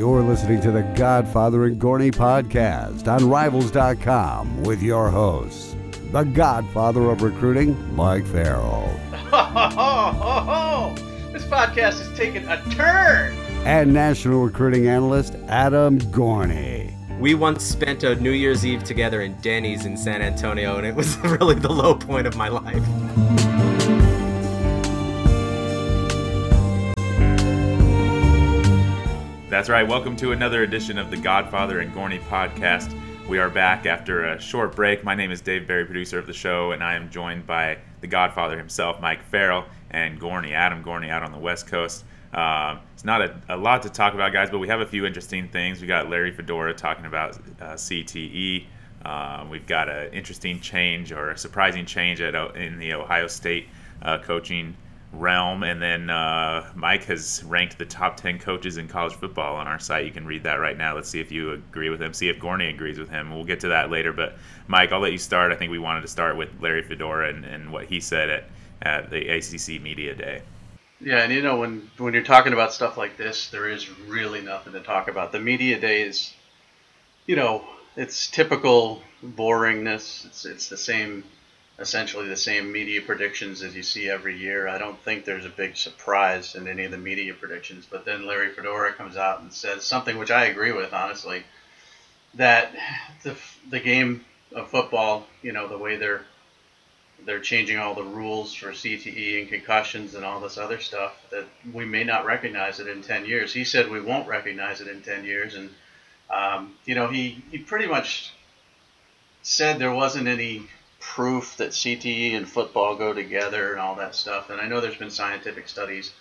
You're listening to the Godfather and Gorney podcast on Rivals.com with your hosts, the Godfather of Recruiting, Mike Farrell. this podcast is taking a turn. And National Recruiting Analyst, Adam Gorney. We once spent a New Year's Eve together in Denny's in San Antonio, and it was really the low point of my life. That's right. Welcome to another edition of the Godfather and Gorney podcast. We are back after a short break. My name is Dave Barry, producer of the show, and I am joined by the Godfather himself, Mike Farrell, and Gorney, Adam Gorney, out on the West Coast. Um, it's not a, a, lot to talk about, guys, but we have a few interesting things. We got Larry Fedora talking about uh, CTE. Uh, we've got an interesting change or a surprising change at, in the Ohio State uh, coaching realm. And then uh, Mike has ranked the top 10 coaches in college football on our site. You can read that right now. Let's see if you agree with him, see if Gorney agrees with him. We'll get to that later. But Mike, I'll let you start. I think we wanted to start with Larry Fedora and, and what he said at, at the ACC Media Day. Yeah, and you know when when you're talking about stuff like this, there is really nothing to talk about. The media day is, you know, it's typical boringness. It's it's the same essentially the same media predictions as you see every year. I don't think there's a big surprise in any of the media predictions. But then Larry Fedora comes out and says something which I agree with, honestly, that the, the game of football, you know, the way they're they're changing all the rules for CTE and concussions and all this other stuff that we may not recognize it in 10 years. He said we won't recognize it in 10 years. And, um, you know, he, he pretty much said there wasn't any proof that CTE and football go together and all that stuff. And I know there's been scientific studies,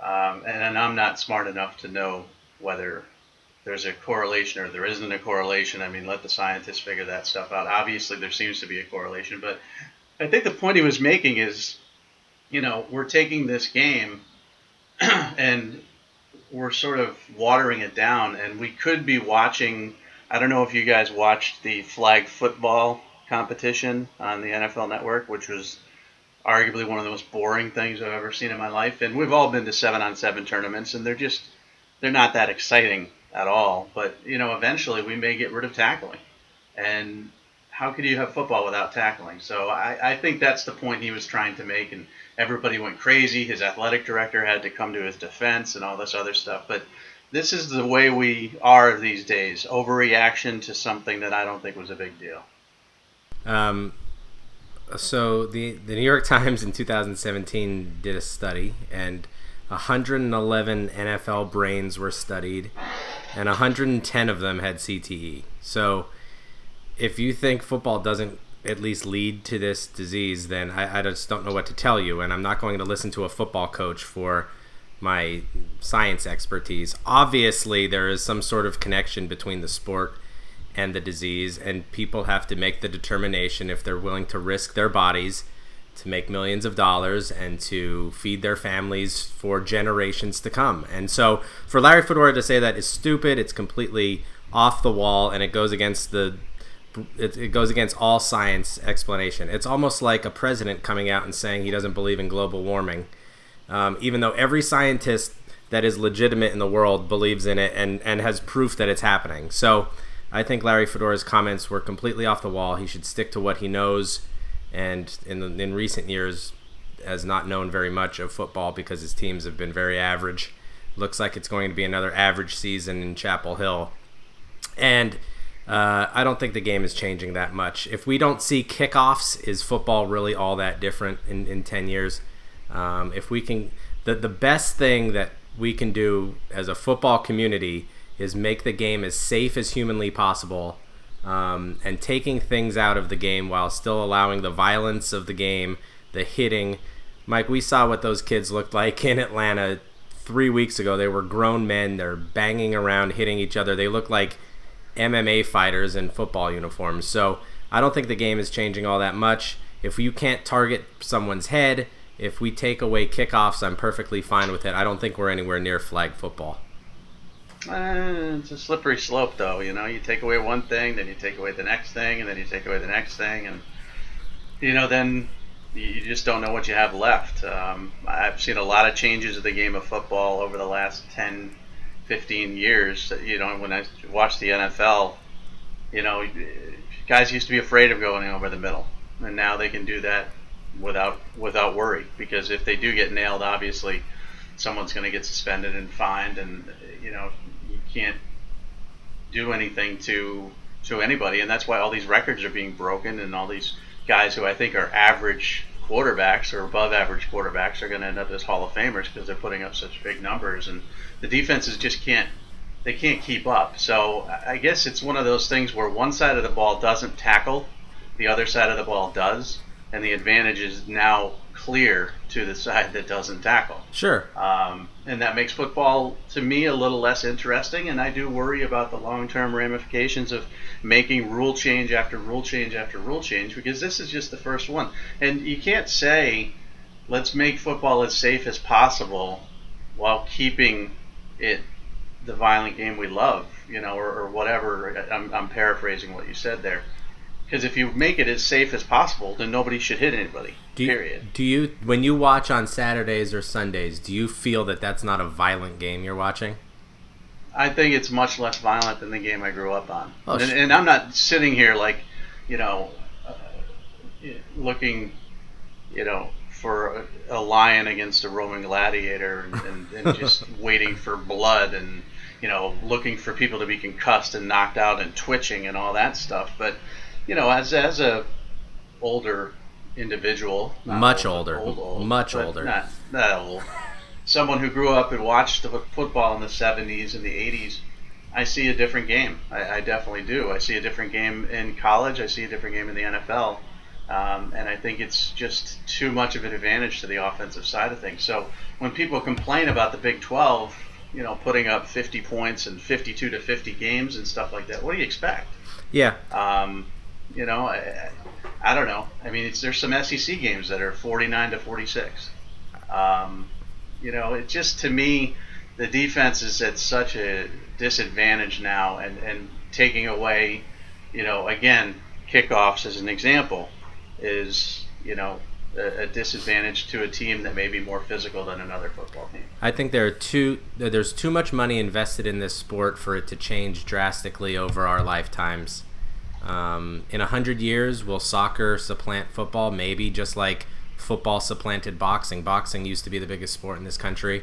um, and, and I'm not smart enough to know whether there's a correlation or there isn't a correlation. I mean, let the scientists figure that stuff out. Obviously, there seems to be a correlation, but I think the point he was making is, you know, we're taking this game and we're sort of watering it down, and we could be watching. I don't know if you guys watched the flag football competition on the NFL Network, which was arguably one of the most boring things I've ever seen in my life. And we've all been to seven on seven tournaments, and they're just they're not that exciting at all. But you know, eventually we may get rid of tackling, and how could you have football without tackling? So I, I think that's the point he was trying to make, and everybody went crazy. His athletic director had to come to his defense and all this other stuff, but. This is the way we are these days. Overreaction to something that I don't think was a big deal. Um, so the the New York Times in 2017 did a study, and 111 NFL brains were studied, and 110 of them had CTE. So, if you think football doesn't at least lead to this disease, then I, I just don't know what to tell you. And I'm not going to listen to a football coach for my science expertise. Obviously, there is some sort of connection between the sport and the disease, and people have to make the determination if they're willing to risk their bodies to make millions of dollars and to feed their families for generations to come. And so, for Larry Fedora to say that is stupid, it's completely off the wall, and it goes against the it, it goes against all science explanation. It's almost like a president coming out and saying he doesn't believe in global warming, um, even though every scientist that is legitimate in the world believes in it and, and has proof that it's happening. So I think Larry Fedora's comments were completely off the wall. He should stick to what he knows, and in in recent years, has not known very much of football because his teams have been very average. Looks like it's going to be another average season in Chapel Hill, and uh, I don't think the game is changing that much. If we don't see kickoffs, is football really all that different in, in ten years? Um, if we can, the the best thing that we can do as a football community is make the game as safe as humanly possible um, and taking things out of the game while still allowing the violence of the game, the hitting. Mike, we saw what those kids looked like in Atlanta three weeks ago. They were grown men. They're banging around, hitting each other. They look like MMA fighters in football uniforms. So I don't think the game is changing all that much. If you can't target someone's head, if we take away kickoffs, I'm perfectly fine with it. I don't think we're anywhere near flag football. Uh, it's a slippery slope, though. You know, you take away one thing, then you take away the next thing, and then you take away the next thing, and you know, then you just don't know what you have left. Um, I've seen a lot of changes of the game of football over the last 10, 15 years. You know, when I watched the NFL, you know, guys used to be afraid of going over the middle, and now they can do that without without worry. Because if they do get nailed, obviously, someone's going to get suspended and fined, and you know, can't do anything to to anybody, and that's why all these records are being broken, and all these guys who I think are average quarterbacks or above average quarterbacks are going to end up as Hall of Famers because they're putting up such big numbers, and the defenses just can't they can't keep up. So I guess it's one of those things where one side of the ball doesn't tackle, the other side of the ball does, and the advantage is now clear to the side that doesn't tackle. Sure. Um, and that makes football, to me, a little less interesting. And I do worry about the long term ramifications of making rule change after rule change after rule change because this is just the first one. And you can't say, let's make football as safe as possible while keeping it the violent game we love, you know, or, or whatever. I'm, I'm paraphrasing what you said there. Because if you make it as safe as possible, then nobody should hit anybody. Do you, period. Do you, when you watch on Saturdays or Sundays, do you feel that that's not a violent game you're watching? I think it's much less violent than the game I grew up on. Oh, and, and I'm not sitting here like, you know, uh, looking, you know, for a, a lion against a Roman gladiator and, and, and just waiting for blood and, you know, looking for people to be concussed and knocked out and twitching and all that stuff. But, you know, as as a older individual, Much old, older. old, old, Much older. not that old. Someone who grew up and watched the football in the 70s and the 80s, I see a different game. I, I definitely do. I see a different game in college. I see a different game in the NFL. Um, and I think it's just too much of an advantage to the offensive side of things. So when people complain about the Big 12, you know, putting up 50 points and 52 to 50 games and stuff like that, what do you expect? Yeah. Um, you know, I, I don't know. I mean, there's some SEC games that are 49 to 46. Um, you know, it just to me, the defense is at such a disadvantage now, and and taking away, you know, again, kickoffs as an example, is you know a, a disadvantage to a team that may be more physical than another football team. I think there are too there's too much money invested in this sport for it to change drastically over our lifetimes. Um, in a hundred years, will soccer supplant football? Maybe just like football supplanted boxing. Boxing used to be the biggest sport in this country,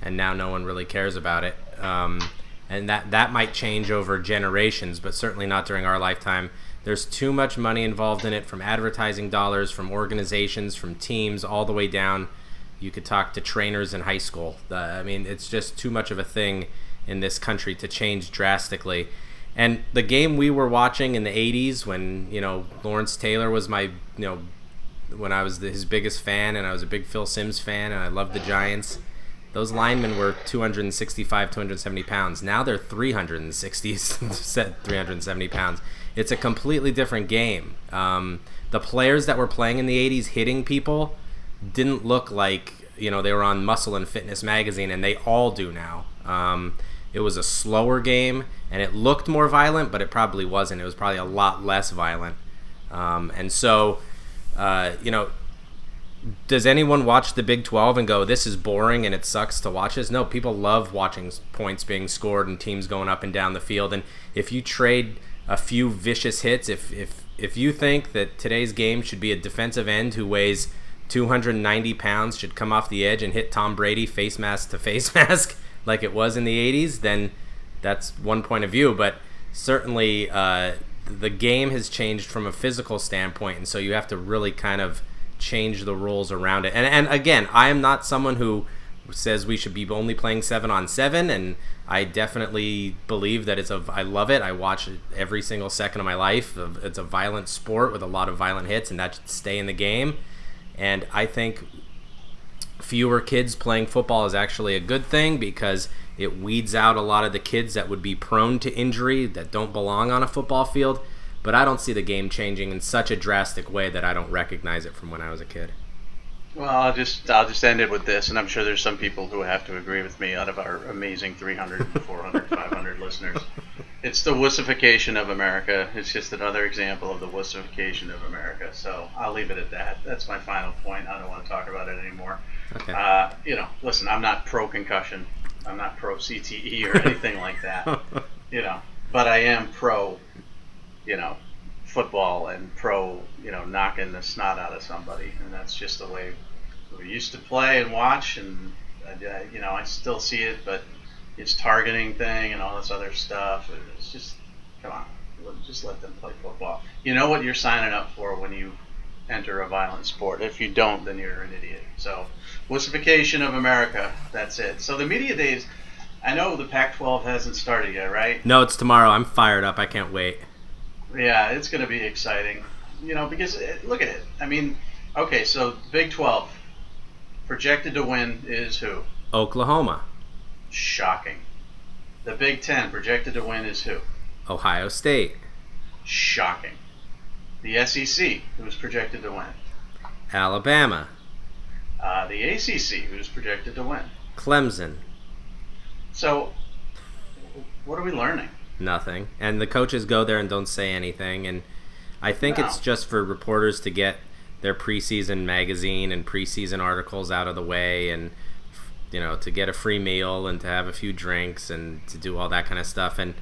and now no one really cares about it. Um, and that that might change over generations, but certainly not during our lifetime. There's too much money involved in it, from advertising dollars, from organizations, from teams, all the way down. You could talk to trainers in high school. I mean, it's just too much of a thing in this country to change drastically. And the game we were watching in the '80s, when you know Lawrence Taylor was my, you know, when I was the, his biggest fan, and I was a big Phil Simms fan, and I loved the Giants. Those linemen were 265, 270 pounds. Now they're 360, 370 pounds. It's a completely different game. Um, the players that were playing in the 80s hitting people didn't look like, you know, they were on Muscle and Fitness magazine, and they all do now. Um, it was a slower game, and it looked more violent, but it probably wasn't. It was probably a lot less violent. Um, and so, uh, you know, does anyone watch the Big 12 and go, this is boring and it sucks to watch this? No, people love watching points being scored and teams going up and down the field. And if you trade a few vicious hits, if, if, if you think that today's game should be a defensive end who weighs 290 pounds, should come off the edge and hit Tom Brady face mask to face mask like it was in the 80s, then that's one point of view. But certainly uh, the game has changed from a physical standpoint. And so you have to really kind of change the rules around it. And and again, I am not someone who says we should be only playing seven on seven, and I definitely believe that it's a. I love it. I watch it every single second of my life. It's a violent sport with a lot of violent hits, and that should stay in the game. And I think fewer kids playing football is actually a good thing because it weeds out a lot of the kids that would be prone to injury that don't belong on a football field but I don't see the game changing in such a drastic way that I don't recognize it from when I was a kid. Well, I'll just I'll just end it with this, and I'm sure there's some people who have to agree with me out of our amazing 300, 400, 500 listeners. It's the wussification of America. It's just another example of the wussification of America. So I'll leave it at that. That's my final point. I don't want to talk about it anymore. Okay. Uh, you know, listen, I'm not pro concussion. I'm not pro CTE or anything like that. You know, but I am pro, you know, football and pro, you know, knocking the snot out of somebody, and that's just the way we used to play and watch, and uh, you know, I still see it, but it's targeting thing and all this other stuff. It's just, come on, just let them play football. You know what you're signing up for when you enter a violent sport. If you don't, then you're an idiot. So, wussification of America. That's it. So the media days. I know the Pac-12 hasn't started yet, right? No, it's tomorrow. I'm fired up. I can't wait. Yeah, it's going to be exciting. You know, because it, uh, look at it. I mean, okay, so Big 12 projected to win is who? Oklahoma. Shocking. The Big 10 projected to win is who? Ohio State. Shocking. The SEC, who's projected to win? Alabama. Uh, the ACC, who's projected to win? Clemson. So, what are we learning? Nothing. And the coaches go there and don't say anything. And I think no. it's just for reporters to get their preseason magazine and preseason articles out of the way and you know to get a free meal and to have a few drinks and to do all that kind of stuff and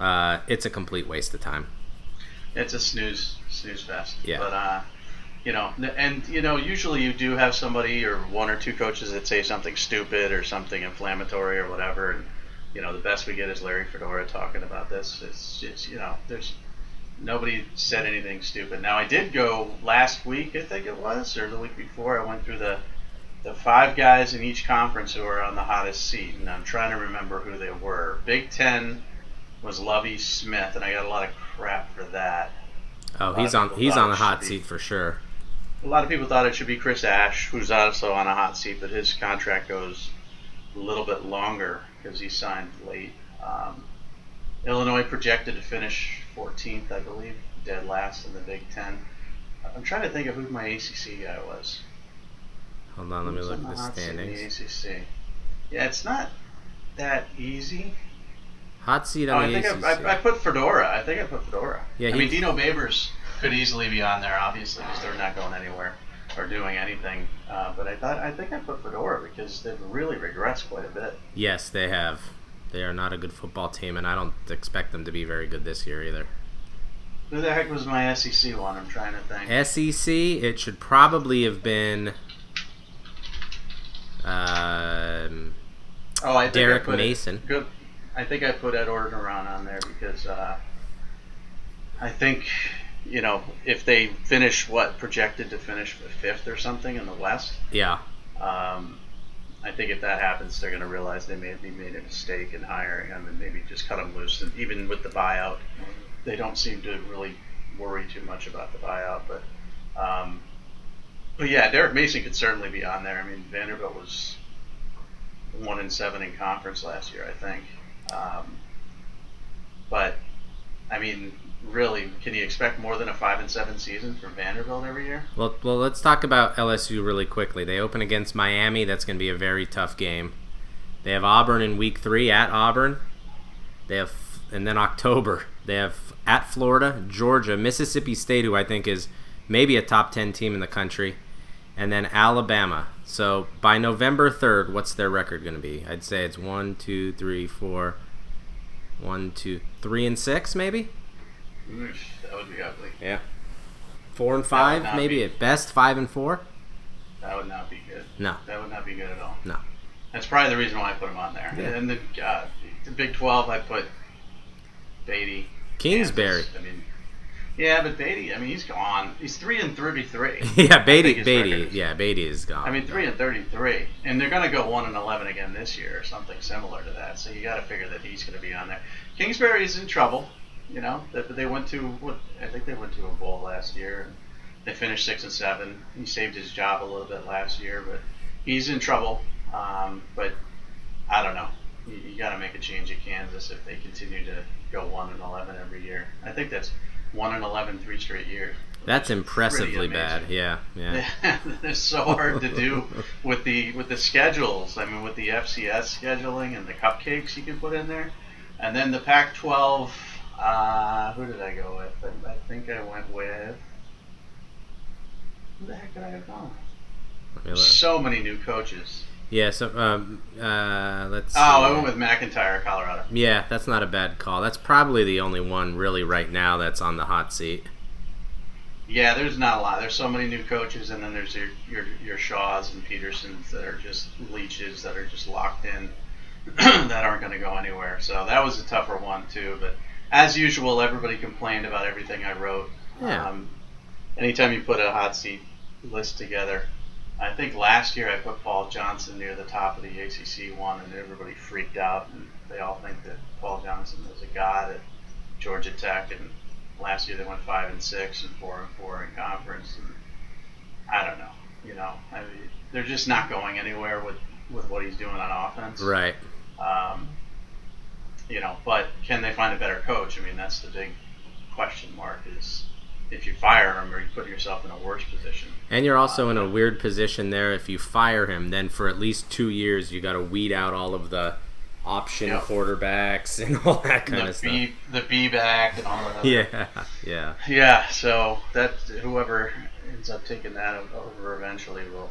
uh, it's a complete waste of time it's a snooze snooze fest yeah but uh you know and you know usually you do have somebody or one or two coaches that say something stupid or something inflammatory or whatever and you know the best we get is larry fedora talking about this it's, it's you know there's nobody said anything stupid. Now I did go last week, I think it was, or the week before. I went through the the five guys in each conference who are on the hottest seat, and I'm trying to remember who they were. Big Ten was Lovie Smith, and I got a lot of crap for that. Oh, he's on he's on the hot seat for sure. A lot of people thought it should be Chris Ash, who's also on a hot seat, but his contract goes a little bit longer because he signed late. Um, Illinois projected to finish 14th, I believe, dead last in the Big Ten. I'm trying to think of who my ACC guy was. Hold on, let me look at the standings. The ACC. Yeah, it's not that easy. Hot seat on oh, the I think ACC. I, I, put Fedora. I think I put Fedora. Yeah, I mean Dino Babers could easily be on there, obviously, because they're not going anywhere or doing anything. Uh, but I thought I think I put Fedora because they've really regressed quite a bit. Yes, they have. They are not a good football team, and I don't expect them to be very good this year either. Who the heck was my SEC one? I'm trying to think. SEC, it should probably have been. Um, oh, I think Derek I put Mason. It, good. I think I put Ed Orgeron on there because uh, I think you know if they finish what projected to finish fifth or something in the West. Yeah. Um, I think if that happens, they're going to realize they may have made a mistake in hiring him and maybe just cut him loose. And even with the buyout, they don't seem to really worry too much about the buyout. But, um, but yeah, Derek Mason could certainly be on there. I mean, Vanderbilt was one in seven in conference last year, I think. Um, but I mean, really, can you expect more than a five and seven season from Vanderbilt every year? Well, well, let's talk about LSU really quickly. They open against Miami. That's going to be a very tough game. They have Auburn in week three at Auburn. They have, and then October they have at Florida, Georgia, Mississippi State, who I think is maybe a top ten team in the country, and then Alabama. So by November third, what's their record going to be? I'd say it's one, two, three, four, one, two, three, and six, maybe. That would be ugly. Yeah. Four and five, maybe be, at best. Five and four. That would not be good. No. That would not be good at all. No. That's probably the reason why I put him on there. Yeah. And the, uh, the Big Twelve, I put Beaty. Kingsbury. Kansas. I mean, yeah, but Beaty. I mean, he's gone. He's three and thirty-three. yeah, Beaty. Beaty. Yeah, Beaty is gone. I mean, three and thirty-three, and they're going to go one and eleven again this year, or something similar to that. So you got to figure that he's going to be on there. Kingsbury is in trouble. You know, they, they went to what I think they went to a bowl last year. And they finished six and seven. He saved his job a little bit last year, but he's in trouble. Um, but I don't know. You, you got to make a change at Kansas if they continue to go one and eleven every year. I think that's one and 11 three straight years. That's impressively bad. Yeah, yeah. it's so hard to do with the with the schedules. I mean, with the FCS scheduling and the cupcakes you can put in there, and then the Pac-12 uh, who did I go with? I, I think I went with. Who the heck did I go with? So many new coaches. Yeah, so um, uh, let's. Oh. I went with MacIntyre, Colorado. Yeah, that's not a bad call. That's probably the only one really right now that's on the hot seat. Yeah, there's not a lot. There's so many new coaches, and then there's your your, your Shaws and Petersens that are just leeches that are just locked in that aren't going to go anywhere. So that was a tougher one too. But as usual, everybody complained about everything I wrote. Yeah. Um, anytime you put a hot seat list together, I think last year I put Paul Johnson near the top of the ACC one, and everybody freaked out, and they all think that Paul Johnson is a god at Georgia Tech, and last year they went five and six and four and four in conference, and I don't know, you know, I mean, they're just not going anywhere with with what he's doing on offense, Right. um, you know, but can they find a better coach? I mean, that's the big question mark. Is if you fire him, or you put yourself in a worse position. And you're also in a weird position there. If you fire him, then for at least two years, you got to weed out all of the option Yeah. quarterbacks and all that kind the of stuff. B, the B back and all that. Yeah, yeah. Yeah, so that whoever ends up taking that over eventually will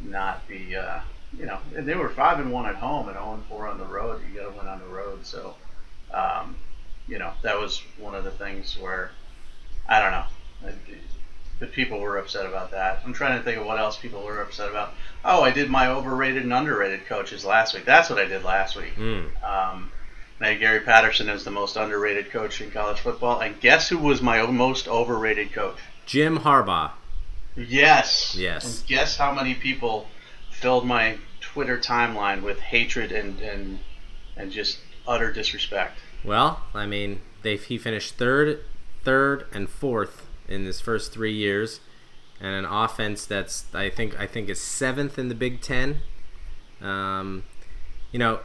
not be, uh, you know, and they were five and one at home and zero and four on the road. You got to win on the road, so um, you know that was one of the things where I don't know, but people were upset about that. I'm trying to think of what else people were upset about. Oh, I did my overrated and underrated coaches last week. That's what I did last week. Mm. Um, and I had Gary Patterson as the most underrated coach in college football. And guess who was my most overrated coach? Jim Harbaugh. Yes. Yes. And guess how many people filled my Twitter timeline with hatred and and and just utter disrespect. Well, I mean, they he finished third, third, and fourth in his first three years, and an offense that's I think I think is seventh in the Big Ten. Um, you know,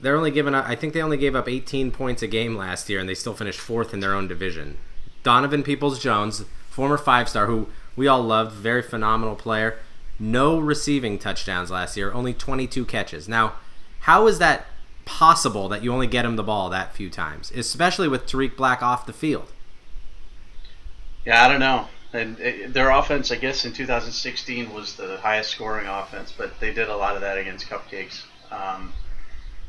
they're only giving up. I think they only gave up 18 points a game last year, and they still finished fourth in their own division. Donovan Peoples Jones, former five star, who we all loved, very phenomenal player. No receiving touchdowns last year, only 22 catches. Now, how is that possible that you only get him the ball that few times, especially with Tarik Black off the field? Yeah, I don't know. And uh, their offense, I guess, in 2016 was the highest scoring offense, but they did a lot of that against cupcakes, um,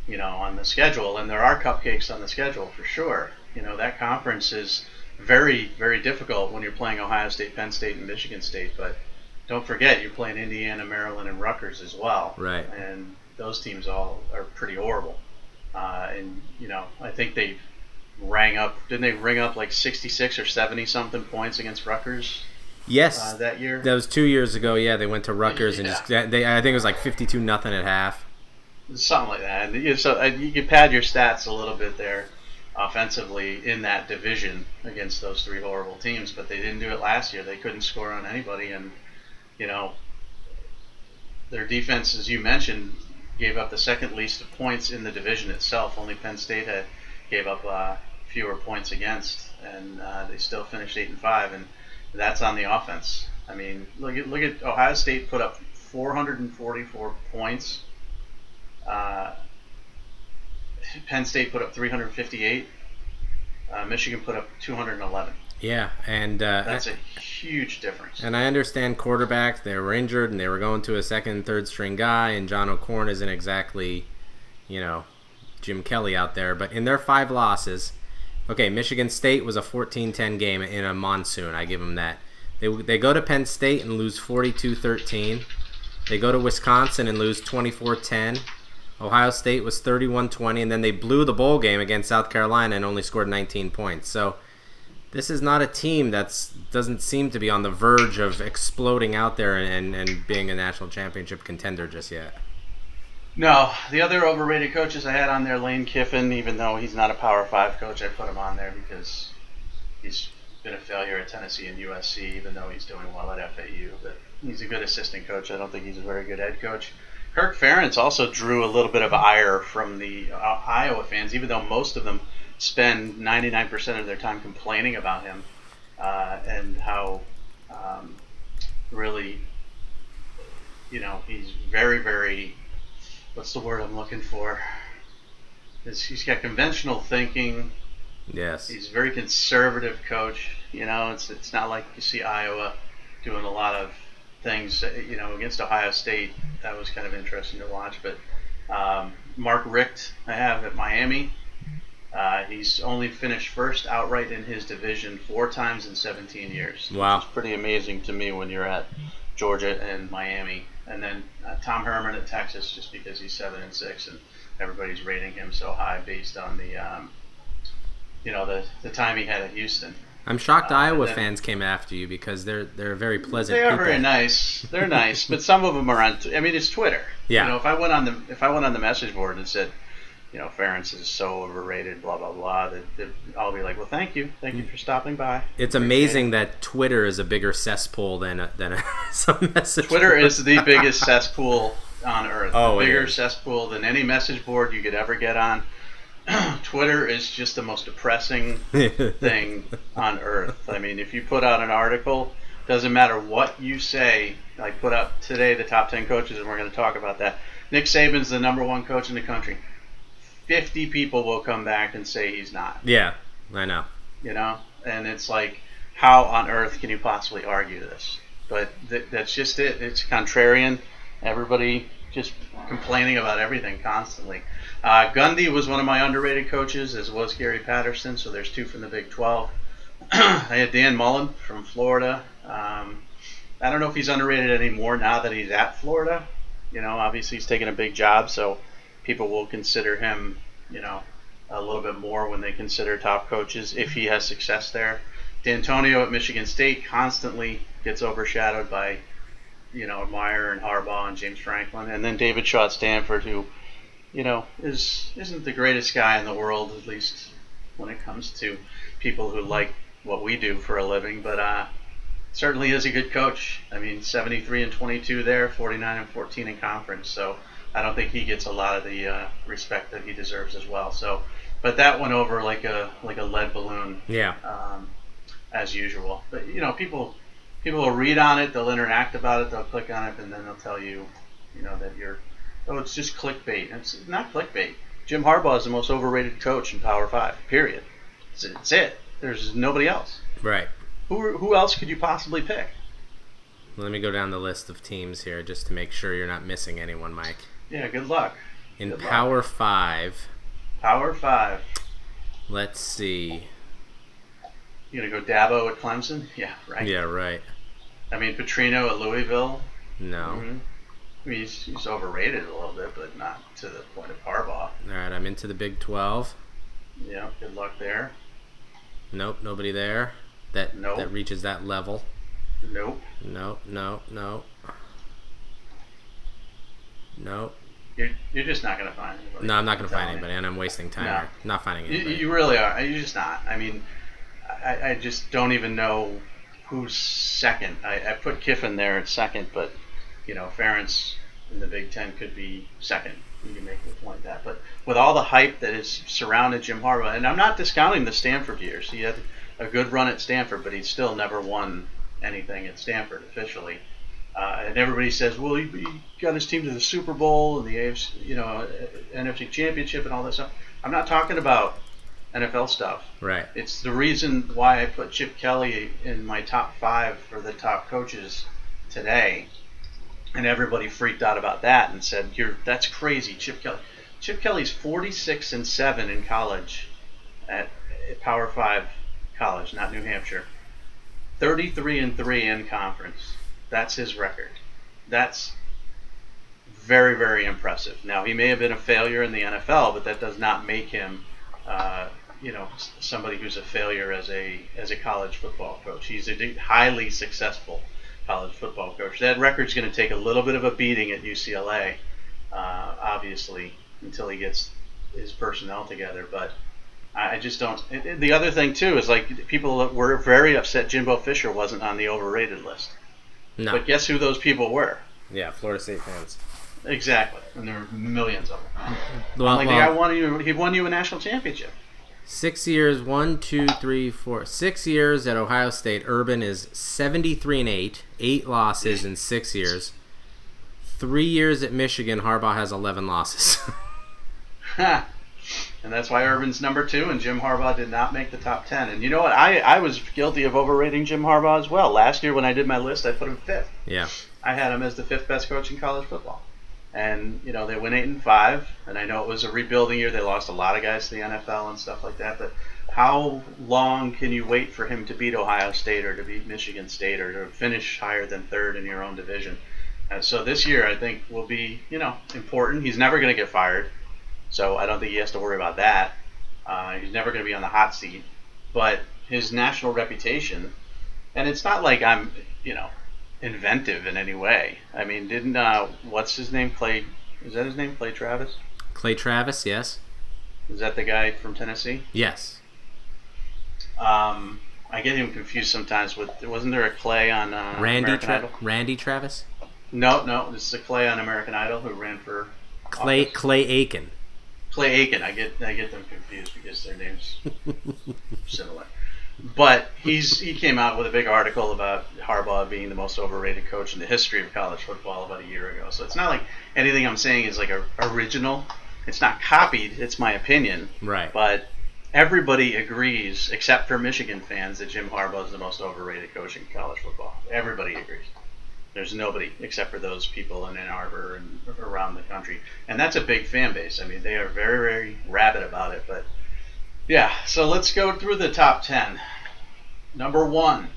you know, on the schedule. And there are cupcakes on the schedule for sure. You know, that conference is very, very difficult when you're playing Ohio State, Penn State, and Michigan State. But don't forget, you're playing Indiana, Maryland, and Rutgers as well. Right. And those teams all are pretty horrible. Uh, and you know, I think they rang up. Didn't they ring up like 66 or 70 something points against Rutgers Yes, uh, that year? that was two years ago. Yeah, they went to Rutgers and just they. I think it was like 52 nothing at half. Something like that. And you, so uh, you could pad your stats a little bit there offensively in that division against those three horrible teams, but they didn't do it last year. They couldn't score on anybody, and you know their defense, as you mentioned, gave up the second least of points in the division itself. Only Penn State had gave up uh, fewer points against, and uh, they still finished eight and five, and that's on the offense. I mean, look at look at Ohio State put up 444 points. Uh, Penn State put up 358. Uh, Michigan put up 211. Yeah, and uh, That's a huge difference. And I understand quarterback, they were injured and they were going to a second and third string guy, and John O'Korn isn't exactly, you know, Jim Kelly out there. But in their five losses, okay, Michigan State was a 14 10 game in a monsoon. I give them that. They, they go to Penn State and lose 42 13. They go to Wisconsin and lose 24 10. Ohio State was 31 20, and then they blew the bowl game against South Carolina and only scored 19 points. So this is not a team that's doesn't seem to be on the verge of exploding out there and, and being a national championship contender just yet. No, the other overrated coaches I had on there, Lane Kiffin, even though he's not a Power Five coach, I put him on there because he's been a failure at Tennessee and USC, even though he's doing well at FAU. But he's a good assistant coach. I don't think he's a very good head coach. Kirk Ferentz also drew a little bit of ire from the uh, Iowa fans, even though most of them spend 99% of their time complaining about him uh, and how um, really, you know, he's very, very what's the word I'm looking for? Is he's got conventional thinking. Yes. He's a very conservative coach. You know, it's it's not like you see Iowa doing a lot of things. You know, against Ohio State, that was kind of interesting to watch. But um, Mark Richt, I have at Miami. Uh, he's only finished first outright in his division four times in 17 years. Wow. Which is pretty amazing to me when you're at Georgia and Miami. And then uh, Tom Herman at Texas, just because he's seven and six, and everybody's rating him so high based on the, um, you know, the the time he had at Houston. I'm shocked Uh, Iowa then- fans came after you because they're they're very pleasant They are people. very nice. They're nice, but some of them are on. I mean, it's Twitter. Yeah. You know, if I went on the if I went on the message board and said, you know, Ferentz is so overrated, blah blah blah, that, that I'll be like, well, thank you, thank you mm. for stopping by. It's amazing that Twitter is a bigger cesspool than a, than a, some message. Twitter board. is the biggest cesspool on earth. Oh, bigger is. cesspool than any message board you could ever get on. Twitter is just the most depressing thing on earth. I mean, if you put out an article, doesn't matter what you say. Like put up today the top ten coaches, and we're going to talk about that. Nick Saban's the number one coach in the country. Fifty people will come back and say he's not. yeah, I know. You know, and it's like, how on earth can you possibly argue this? But th- that's just it. It's contrarian. Everybody just complaining about everything constantly. Uh, Gundy was one of my underrated coaches, as was Gary Patterson. So there's two from the Big 12. I had Dan Mullen from Florida. Um, I don't know if he's underrated anymore now that he's at Florida. You know, obviously he's taking a big job, so people will consider him, you know, a little bit more when they consider top coaches if he has success there. D'Antonio at Michigan State constantly gets overshadowed by, you know, Meyer and Harbaugh and James Franklin, and then David Shaw at Stanford, who, you know, is isn't the greatest guy in the world, at least when it comes to people who like what we do for a living, but uh, certainly is a good coach. I mean, 73 and 22 there, 49 and 14 in conference. So I don't think he gets a lot of the uh, respect that he deserves as well. So, but that went over like a like a lead balloon Yeah, um, as usual. But you know, people people will read on it, they'll interact about it, they'll click on it, and then they'll tell you, you know, that you're oh, it's just clickbait. It's not clickbait. Jim Harbaugh is the most overrated coach in Power Five. Period. It's, it's it. There's nobody else. right. Who who else could you possibly pick? Let me go down the list of teams here just to make sure you're not missing anyone, Mike. Yeah, good luck. In Good luck. Power Five, Power Five. let's see. You gonna go Dabo at Clemson? Yeah, right. Yeah, right. I mean, Petrino at Louisville. No. Mhm. I mean, he's, he's overrated a little bit, but not to the point of Harbaugh. All right, I'm into the Big 12. Yeah, good luck there. Nope, nobody there that Nope. that reaches that level. Nope. No, no, no. No, You're, you're just not gonna find anybody. no, I'm not gonna find anybody, and I'm wasting time. No. Not finding You, anybody. you really are. You're just not. I mean, I, I just don't even know who's second. I, I put Kiffin there at second, but you know, Ferentz in the Big Ten could be second. You can make the point that, but with all the hype that has surrounded Jim Harbaugh, and I'm not discounting the Stanford years. He had a good run at Stanford, but he still never won anything at Stanford officially. Uh, and everybody says, well, he, he got his team to the Super Bowl and the AFC, you know, uh, NFC Championship and all that stuff. I'm not talking about NFL stuff. right. It's the reason why I put Chip Kelly in my top five for the top coaches today, and everybody freaked out about that and said, "You're that's crazy, Chip Kelly." Chip Kelly's 46 and seven in college, at, at Power Five college, not New Hampshire. 33 and three in conference. That's his record. That's very very impressive. Now he may have been a failure in the NFL, but that does not make him. Uh, you know somebody who's a failure as a as a college football coach. He's a highly successful college football coach. That record's going to take a little bit of a beating at UCLA, uh, obviously, until he gets his personnel together. But I just don't. The other thing too is like people were very upset Jimbo Fisher wasn't on the overrated list. No. But guess who those people were? yeah, Florida State fans. Exactly, and there were millions of them. Well, like the guy won you, he won you a national championship. Six years, one, two, three, four, six years at Ohio State. Urban is seventy-three and eight, eight losses in six years. Three years at Michigan, Harbaugh has eleven losses. and that's why Urban's number two, and Jim Harbaugh did not make the top ten. And you know what? I, I was guilty of overrating Jim Harbaugh as well. Last year when I did my list, I put him fifth. yeah, I had him as the fifth best coach in college football. And you know they went eight and five, and I know it was a rebuilding year. They lost a lot of guys to the NFL and stuff like that. But how long can you wait for him to beat Ohio State or to beat Michigan State or to finish higher than third in your own division? And so this year I think will be you know important. He's never going to get fired, so I don't think he has to worry about that. Uh, he's never going to be on the hot seat, but his national reputation, and it's not like I'm you know inventive in any way. I mean, didn't uh, what's his name? Clay is that his name? Clay Travis. Clay Travis, yes. Is that the guy from Tennessee? Yes. Um, I get him confused sometimes with. Wasn't there a Clay on uh, Randy American Tra- Idol? Randy Travis? No, no, this is a Clay on American Idol who ran for Clay office. Clay Aiken. Clay Aiken. I get I get them confused because their names similar. But he's he came out with a big article about Harbaugh being the most overrated coach in the history of college football about a year ago. So it's not like anything I'm saying is like a, original. It's not copied. It's my opinion. Right. But everybody agrees, except for Michigan fans, that Jim Harbaugh is the most overrated coach in college football. Everybody agrees. There's nobody except for those people in Ann Arbor and around the country, and that's a big fan base. I mean, they are very, very rabid about it. But yeah, so let's go through the top ten. Number one,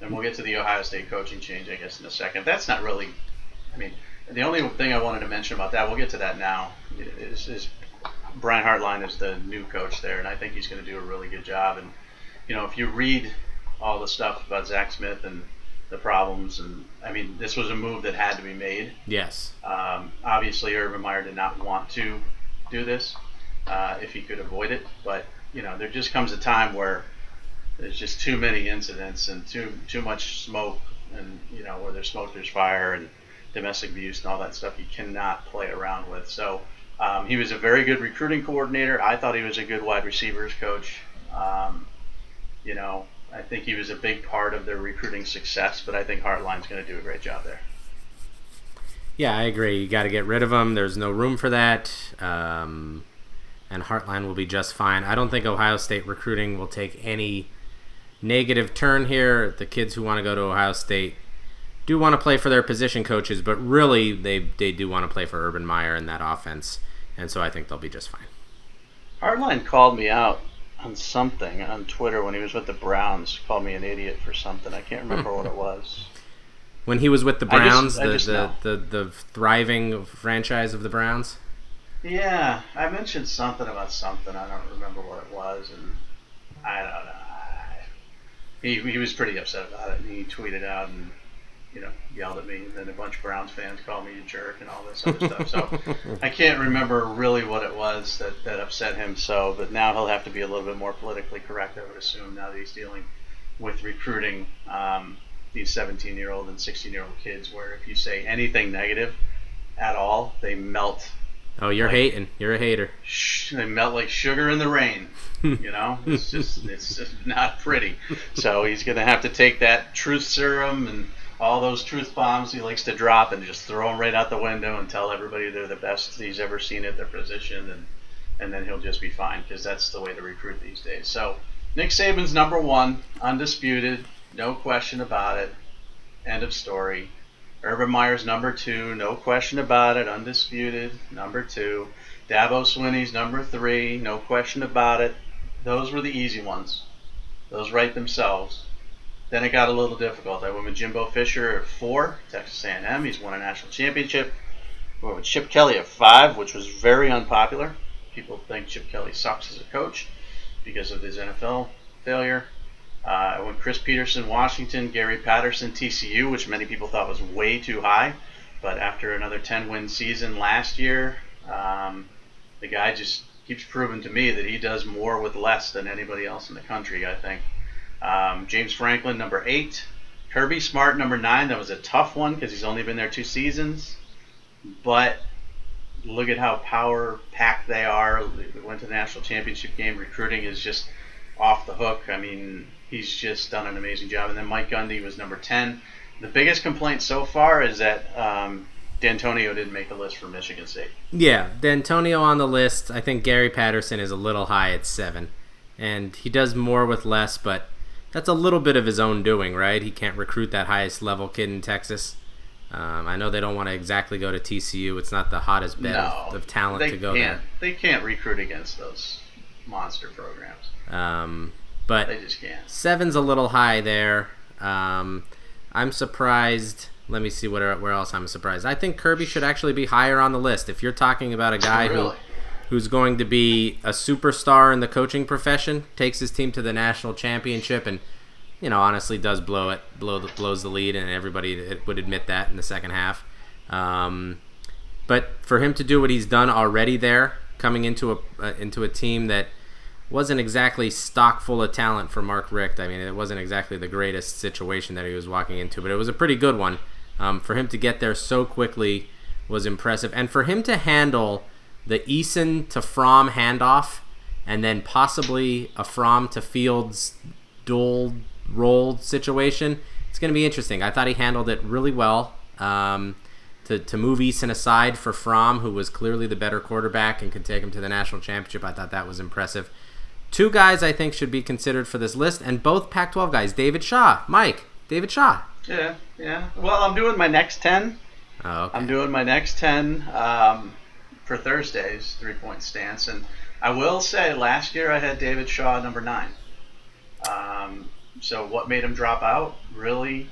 and we'll get to the Ohio State coaching change, I guess, in a second. That's not really. I mean, the only thing I wanted to mention about that, we'll get to that now, is, is Brian Hartline is the new coach there, and I think he's going to do a really good job. And you know, if you read all the stuff about Zach Smith and the problems, and I mean, this was a move that had to be made. Yes. Um, obviously, Urban Meyer did not want to do this uh, if he could avoid it, but you know, there just comes a time where there's just too many incidents and too too much smoke, and you know, where there's smoke, there's fire, and domestic abuse and all that stuff you cannot play around with. So um, he was a very good recruiting coordinator. I thought he was a good wide receivers coach. Um, you know, I think he was a big part of their recruiting success, but I think Hartline's going to do a great job there. Yeah, I agree. You got to get rid of him. There's no room for that. Um, and Hartline will be just fine. I don't think Ohio State recruiting will take any negative turn here. The kids who want to go to Ohio State do want to play for their position coaches, but really they they do want to play for Urban Meyer and that offense, and so I think they'll be just fine. Hartline called me out on something on Twitter when he was with the Browns. Called me an idiot for something. I can't remember hmm. what it was. When he was with the I just- Browns, I the, the, the the thriving franchise of the Browns. Yeah, I mentioned something about something. I don't remember what it was, and I don't know. He, he was pretty upset about it, and he tweeted out and you know yelled at me. And then a bunch of Browns fans called me a jerk and all this other stuff. So I can't remember really what it was that, that upset him. So, but now he'll have to be a little bit more politically correct, I would assume, now that he's dealing with recruiting um, these 17 year old and 16 year old kids, where if you say anything negative at all, they melt Oh, you're Like- hating. You're a hater. sh- they melt like sugar in the rain. You know, it's just it's just not pretty. So he's gonna have to take that truth serum and all those truth bombs he likes to drop and just throw them right out the window and tell everybody they're the best he's ever seen at their position and and then he'll just be fine because that's the way to recruit these days. So Nick Saban's number one, undisputed, no question about it. End of story. Urban Meyer's number two, no question about it, undisputed, number two. Dabo Swinney's number three, no question about it. Those were the easy ones. Those write themselves. Then it got a little difficult. I went with Jimbo Fisher at four, Texas A&M. He's won a national championship. I went with Chip Kelly at five, which was very unpopular. People think Chip Kelly sucks as a coach because of his NFL failure. Uh, I went Chris Petersen, Washington, Gary Patterson, TCU, which many people thought was way too high. But after another 10 win season last year, um, the guy just keeps proving to me that he does more with less than anybody else in the country, I think. Um, James Franklin, number eight. Kirby Smart, number nine. That was a tough one because he's only been there two seasons. But look at how power packed they are. They went to the national championship game. Recruiting is just off the hook. I mean, he's just done an amazing job. And then Mike Gundy was number 10. The biggest complaint so far is that um, D'Antonio didn't make the list for Michigan State. Yeah, D'Antonio on the list. I think Gary Patterson is a little high at seven, and he does more with less. But that's a little bit of his own doing, right? He can't recruit that highest level kid in Texas. Um, I know they don't want to exactly go to TCU. It's not the hottest bed no, of, of talent they to go can't, there. They can't recruit against those monster programs. Um, but They just can't. seven's a little high there. Um, I'm surprised. Let me see what where else I'm surprised. I think Kirby should actually be higher on the list. If you're talking about a guy who Really? Who's going to be a superstar in the coaching profession, takes his team to the national championship, and you know honestly does blow it, blow the, blows the lead, and everybody would admit that in the second half. Um, but for him to do what he's done already there, coming into a uh, into a team that wasn't exactly stock full of talent for Mark Richt. I mean, it wasn't exactly the greatest situation that he was walking into, but it was a pretty good one. Um, for him to get there so quickly was impressive, and for him to handle the Eason to Fromm handoff, and then possibly a Fromm to Fields dual role situation, it's going to be interesting. I thought he handled it really well. Um, to, to move Eason aside for Fromm, who was clearly the better quarterback and could take him to the national championship, I thought that was impressive. Two guys I think should be considered for this list, and both Pac 12 guys David Shaw. Mike, David Shaw. Yeah, yeah. Well, I'm doing my next 10. Oh, okay. I'm doing my next 10 um, for Thursday's three point stance. And I will say, last year I had David Shaw number nine. Um, so what made him drop out? Really,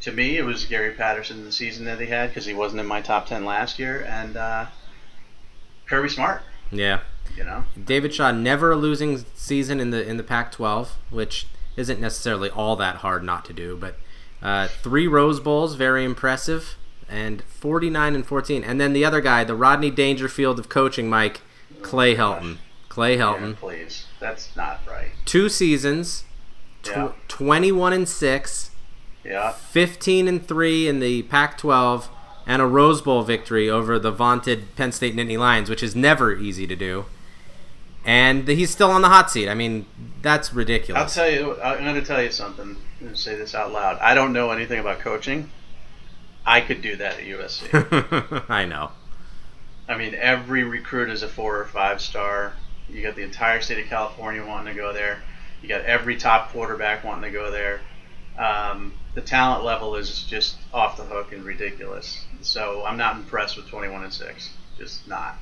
to me, it was Gary Patterson the season that he had because he wasn't in my top 10 last year. And uh, Kirby Smart, Yeah. you know? David Shaw never a losing season in the in the Pac-12, which isn't necessarily all that hard not to do, but uh, three Rose Bowls, very impressive, and 49 and 14. And then the other guy, the Rodney Dangerfield of coaching, Mike Clay Helton. Clay Yeah, Helton, please. That's not right. two seasons, tw- Yeah. 21 and six, Yeah. 15 and 3 in the Pac 12 and a Rose Bowl victory over the vaunted Penn State Nittany Lions, which is never easy to do. And he's still on the hot seat. I mean, that's ridiculous. I'll tell you, I'm going to tell you something. I'm going to say this out loud. I don't know anything about coaching. I could do that at USC. I know. I mean, every recruit is a four or five star. You got the entire state of California wanting to go there. You got every top quarterback wanting to go there. Um, the talent level is just off the hook and ridiculous. So I'm not impressed with 21 and six. Just not.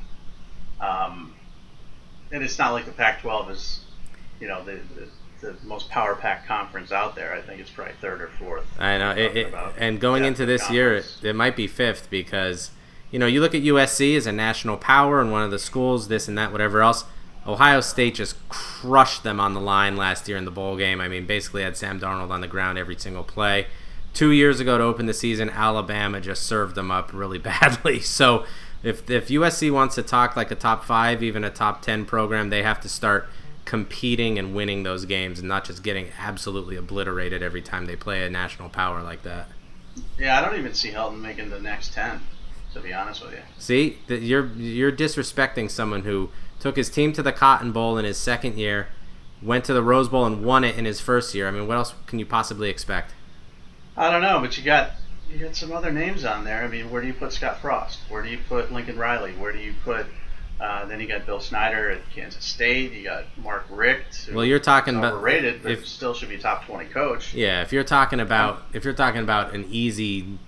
Um, and it's not like the Pac-12 is, you know, the, the, the most power pack conference out there. I think it's probably third or fourth. I know. It, it, about and going into this year, it, it might be fifth because, you know, you look at USC as a national power and one of the schools, this and that, whatever else. Ohio State just crushed them on the line last year in the bowl game. I mean, basically had Sam Darnold on the ground every single play. Two years ago to open the season, Alabama just served them up really badly. So if, if USC wants to talk like a top five, even a top 10 program, they have to start competing and winning those games and not just getting absolutely obliterated every time they play a national power like that. Yeah, I don't even see Helton making the next 10, to be honest with you. See, you're you're disrespecting someone who took his team to the Cotton Bowl in his second year, went to the Rose Bowl and won it in his first year. I mean, what else can you possibly expect? I don't know, but you got you got some other names on there. I mean, where do you put Scott Frost? Where do you put Lincoln Riley? Where do you put? Uh, then you got Bill Snyder at Kansas State. You got Mark Richt. Well, you're talking about- overrated, but if- still should be top twenty coach. Yeah, if you're talking about if you're talking about an easy,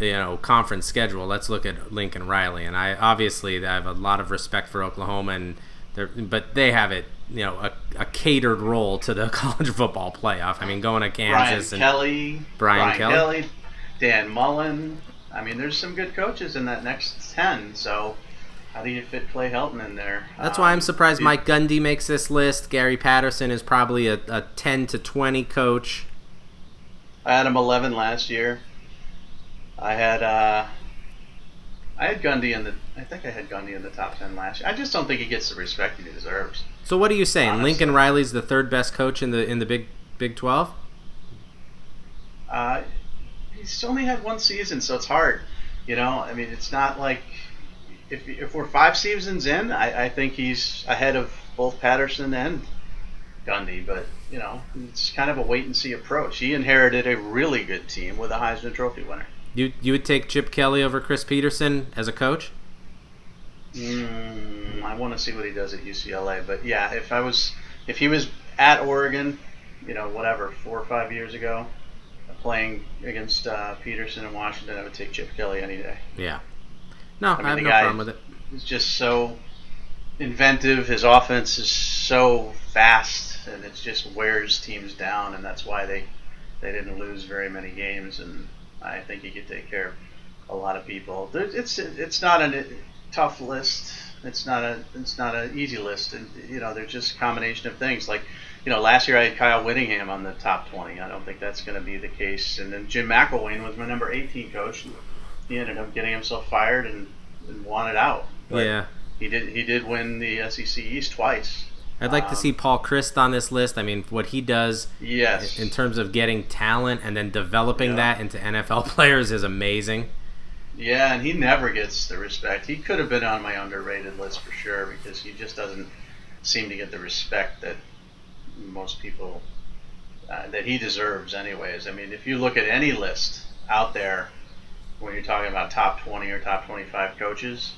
you know, conference schedule, let's look at Lincoln Riley. And I obviously I have a lot of respect for Oklahoma, and they're, but they have it, you know, a, a catered role to the college football playoff. I mean, going to Brian Kansas and Kelly, Brian kelly Kelly. Dan Mullen. I mean, there's some good coaches in that next ten. So, how do you fit Clay Helton in there? That's why I'm Um, surprised Mike Gundy makes this list. Gary Patterson is probably a, a 10 to 20 coach. I had him 11 last year. I had uh, I had Gundy in the. I think I had Gundy in the top 10 last year. I just don't think he gets the respect he deserves. So what are you saying? Honestly. Lincoln Riley's the third best coach in the in the Big Big 12? Uh, he's only had one season, so it's hard. You know, I mean, it's not like if if we're five seasons in, I, I think he's ahead of both Patterson and Gundy. But you know, it's kind of a wait and see approach. He inherited a really good team with a Heisman Trophy winner. You you would take Chip Kelly over Chris Petersen as a coach? Mm, I want to see what he does at UCLA, but yeah, if I was, if he was at Oregon, you know, whatever, four or five years ago, playing against uh, Petersen in Washington, I would take Chip Kelly any day. Yeah. No, I, mean, have the no problem with it. He's just so inventive. His offense is so fast, and it just wears teams down, and that's why they they didn't lose very many games. And I think he could take care of a lot of people. It's it's not a tough list. It's not a it's not an easy list, and you know there's just a combination of things. Like you know last year I had Kyle Whittingham on the top 20. I don't think that's going to be the case. And then Jim McElwain was my number 18 coach. He ended up getting himself fired and, and wanted out. But yeah. he did. He did win the SEC East twice. I'd like to um, see Paul Chryst on this list. I mean, what he does Yes. in terms of getting talent and then developing Yeah. that into NFL players is amazing. yeah, and he never gets the respect. He could have been on my underrated list for sure because he just doesn't seem to get the respect that most people uh, that he deserves. Anyways, I mean, if you look at any list out there when you're talking about top 20 or top 25 coaches,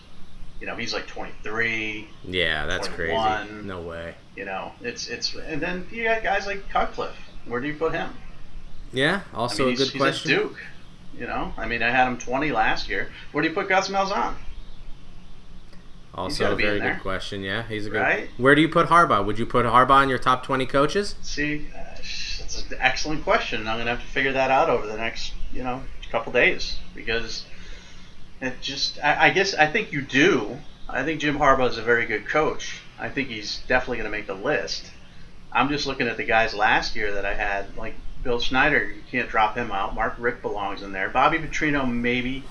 you know, he's like 23. Yeah, that's crazy. No way. You know, it's it's and then you got guys like Cutcliffe. Where do you put him? Yeah, I also mean, a he's, good he's question. Duke. You know, I mean, I had him 20 last year. Where do you put Gus Malzahn? Also a very good question. Yeah, he's a good. Right? Where do you put Harbaugh? Would you put Harbaugh in your top 20 coaches? See, uh, that's an excellent question. I'm going to have to figure that out over the next, you know, couple days because it just, I, I guess, I think you do. I think Jim Harbaugh is a very good coach. I think he's definitely going to make the list. I'm just looking at the guys last year that I had, like Bill Snyder. You can't drop him out. Mark Richt belongs in there. Bobby Petrino maybe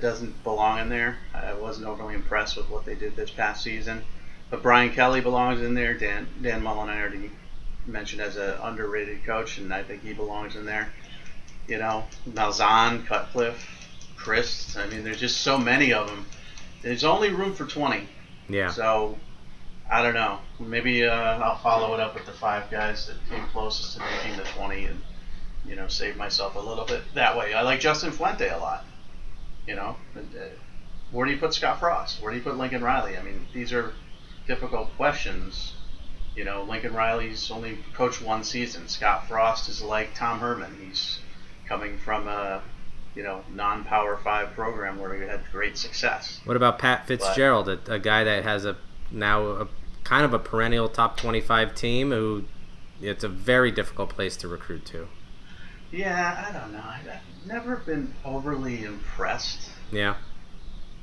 doesn't belong in there. I wasn't overly impressed with what they did this past season. But Brian Kelly belongs in there. Dan Dan Mullen I already mentioned as an underrated coach, and I think he belongs in there. You know, Malzahn, Cutcliffe, Chris. I mean, there's just so many of them. There's only room for 20. Yeah. So I don't know. Maybe uh, I'll follow it up with the five guys that came closest to making the 20, and you know, save myself a little bit that way. I like Justin Fuente a lot. You know, uh, where do you put Scott Frost? Where do you put Lincoln Riley? I mean, these are difficult questions. You know, Lincoln Riley's only coached one season. Scott Frost is like Tom Herman. He's coming from a you know non-power five program where he had great success. What about Pat Fitzgerald, a, a guy that has a now a kind of a perennial top 25 team who it's a very difficult place to recruit to. Yeah, I don't know. I've never been overly impressed. Yeah.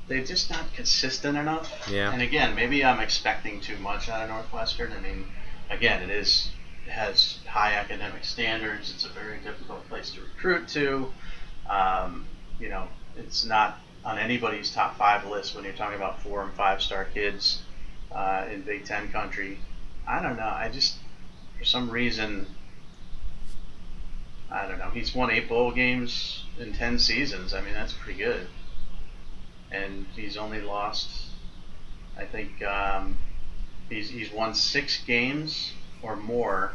They're just not consistent enough. Yeah. And again, maybe I'm expecting too much out of Northwestern. I mean, again, it is has high academic standards. It's a very difficult place to recruit to. Um, you know, it's not on anybody's top five list when you're talking about four and five star kids uh, in Big Ten country. I don't know. I just, for some reason, I don't know. He's won eight bowl games in ten seasons. I mean, that's pretty good. And he's only lost, I think, um, he's he's won six games or more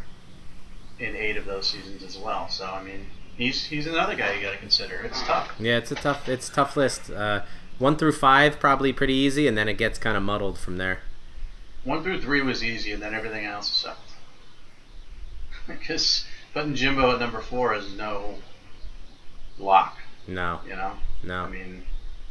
in eight of those seasons as well. So I mean, he's he's another guy you got to consider. It's tough. Yeah, it's a tough it's a tough list. Uh, one through five probably pretty easy, and then it gets kind of muddled from there. One through three was easy, and then everything else sucked. Because putting Jimbo at number four is no lock. No, You know. No. I mean,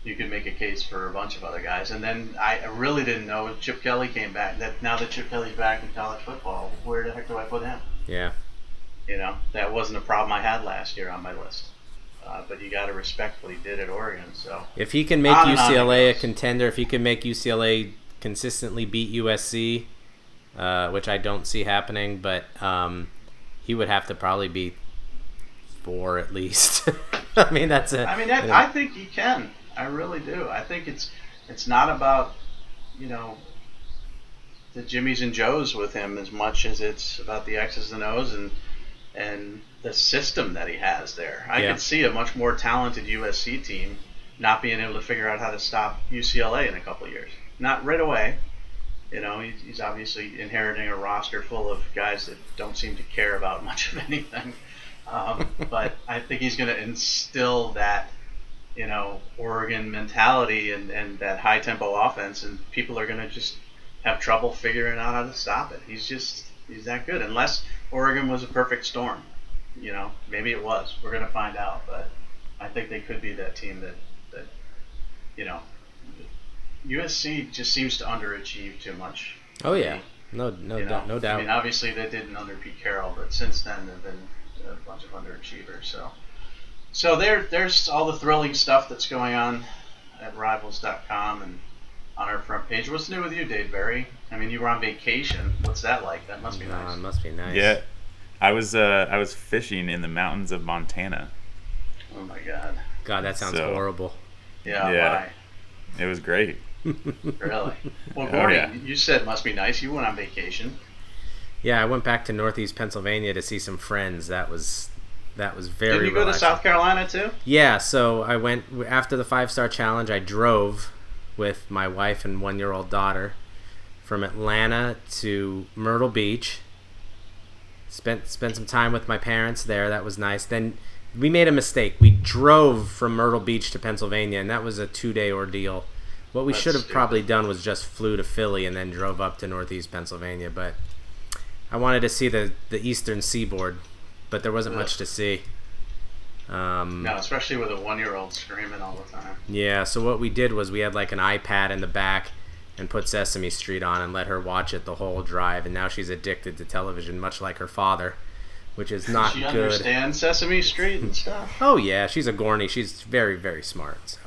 you could make a case for a bunch of other guys. And then I really didn't know if Chip Kelly came back. That now that Chip Kelly's back in college football, where the heck do I put him? Yeah, You know, that wasn't a problem I had last year on my list. Uh, but you got to respect what he did at Oregon. So if he can make on UCLA a contender, if he can make UCLA consistently beat USC, uh, which I don't see happening, but um, he would have to probably be four at least. I mean, that's a. I mean, that, you know, I think he can. I really do. I think it's it's not about you know the Jimmys and Joes with him as much as it's about the X's and O's and and the system that he has there. I Yeah. could see a much more talented USC team not being able to figure out how to stop UCLA in a couple of years. Not right away. You know, he's, he's obviously inheriting a roster full of guys that don't seem to care about much of anything. Um, but I think he's going to instill that, you know, Oregon mentality and, and that high tempo offense, and people are going to just have trouble figuring out how to stop it. He's just he's that good. Unless Oregon was a perfect storm, you know, maybe it was. We're gonna find out, but I think they could be that team that that you know. USC just seems to underachieve too much. Oh yeah, no no You know, doubt, no doubt. I mean, obviously they didn't under Pete Carroll, but since then they've been a bunch of underachievers. So, so there, there's all the thrilling stuff that's going on at Rivals.com and on our front page. What's new with you, Dave Barry? I mean, you were on vacation. What's that like? That must be No, nice. it must be nice. Yeah, I was uh, I was fishing in the mountains of Montana. Oh my God. God, that sounds So- horrible. Yeah. Yeah. It was great. Really? Well, Oh, Gordy, yeah. you said it must be nice. You went on vacation. Yeah, I went back to Northeast Pennsylvania to see some friends. That was that was very. Did you go to. South Carolina too? Yeah, so I went after the five star challenge. I drove with my wife and one year old daughter from Atlanta to Myrtle Beach. Spent spent some time with my parents there. That was nice. Then we made a mistake. We drove from Myrtle Beach to Pennsylvania, and that was a two day ordeal. What we That's should have stupid. probably done was just flew to Philly and then drove up to Northeast Pennsylvania. But I wanted to see the the Eastern Seaboard, but there wasn't Ugh. much to see. Um, No, especially with a one-year-old screaming all the time. yeah, so what we did was we had like an iPad in the back and put Sesame Street on and let her watch it the whole drive, and now she's addicted to television, much like her father, which is not she good. understand Sesame Street and stuff? Oh yeah, she's a Gorney. She's very very smart. So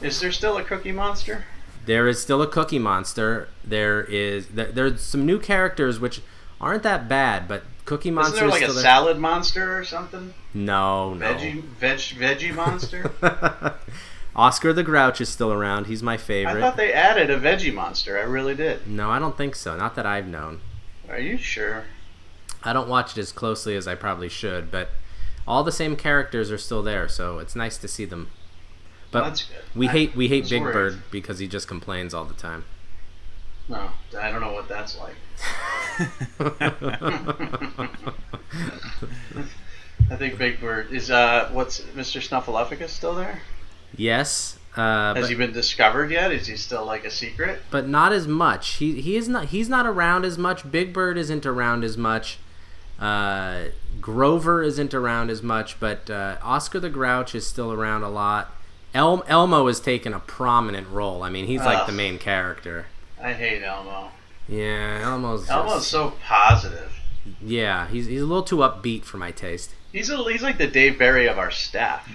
Is there still a Cookie Monster? there is still a Cookie Monster. There is there, there's some new characters which aren't that bad, but Cookie Monster. Isn't there is like a there. salad monster or something? No, no. Veggie veg veggie monster? Oscar the Grouch is still around. He's my favorite. I thought they added a veggie monster. I really did. no, I don't think so. Not that I've known. Are you sure? I don't watch it as closely as I probably should, but all the same characters are still there, so it's nice to see them. But That's good. we I hate we hate Big worried. Bird because he just complains all the time. No, I don't know what that's like. I think Big Bird is. Uh, what's Mr. Snuffleupagus still there? yes, uh, Has but, he been discovered yet? Is he still like a secret? but not as much. He he is not he's not around as much. Big Bird isn't around as much. Uh, Grover isn't around as much, but uh, Oscar the Grouch is still around a lot. El- Elmo has taken a prominent role. I mean, he's like the main character. I hate Elmo. Yeah, Elmo's. Elmo's just- so positive. yeah, he's he's a little too upbeat for my taste. He's a, he's like the Dave Barry of our staff.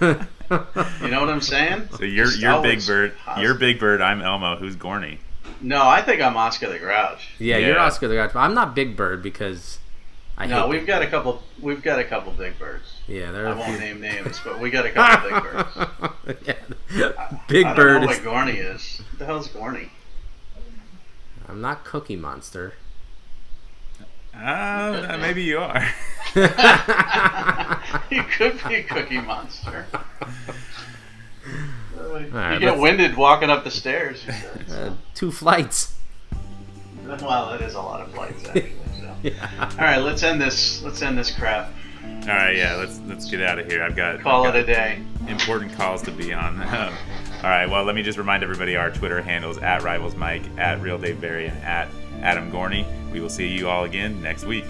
You know what I'm saying? So you're Just you're Big Bird. positive. You're Big Bird. I'm Elmo. Who's Gorney? No, I think I'm Oscar the Grouch. Yeah, you're Oscar the Grouch. I'm not Big Bird because I no, we've Big got a couple. We've got a couple big birds. Yeah, there I are a won't few. name names, but we got a couple big birds. yeah. Big I don't Bird know is. what Gorney is. What the hell's Gorney? I'm not Cookie Monster. Uh, maybe you are. you could be a Cookie Monster. Uh, right, you get winded walking up the stairs. You said, Uh, two flights. well, that is a lot of flights actually. So. Yeah. All right, let's end this. Let's end this crap. All right, yeah. Let's let's get out of here. I've got Call I've it a day. important calls to be on. All right. Well, let me just remind everybody our Twitter handles at Rivals Mike, at Real Dave Barry, and at Adam Gorney. We will see you all again next week.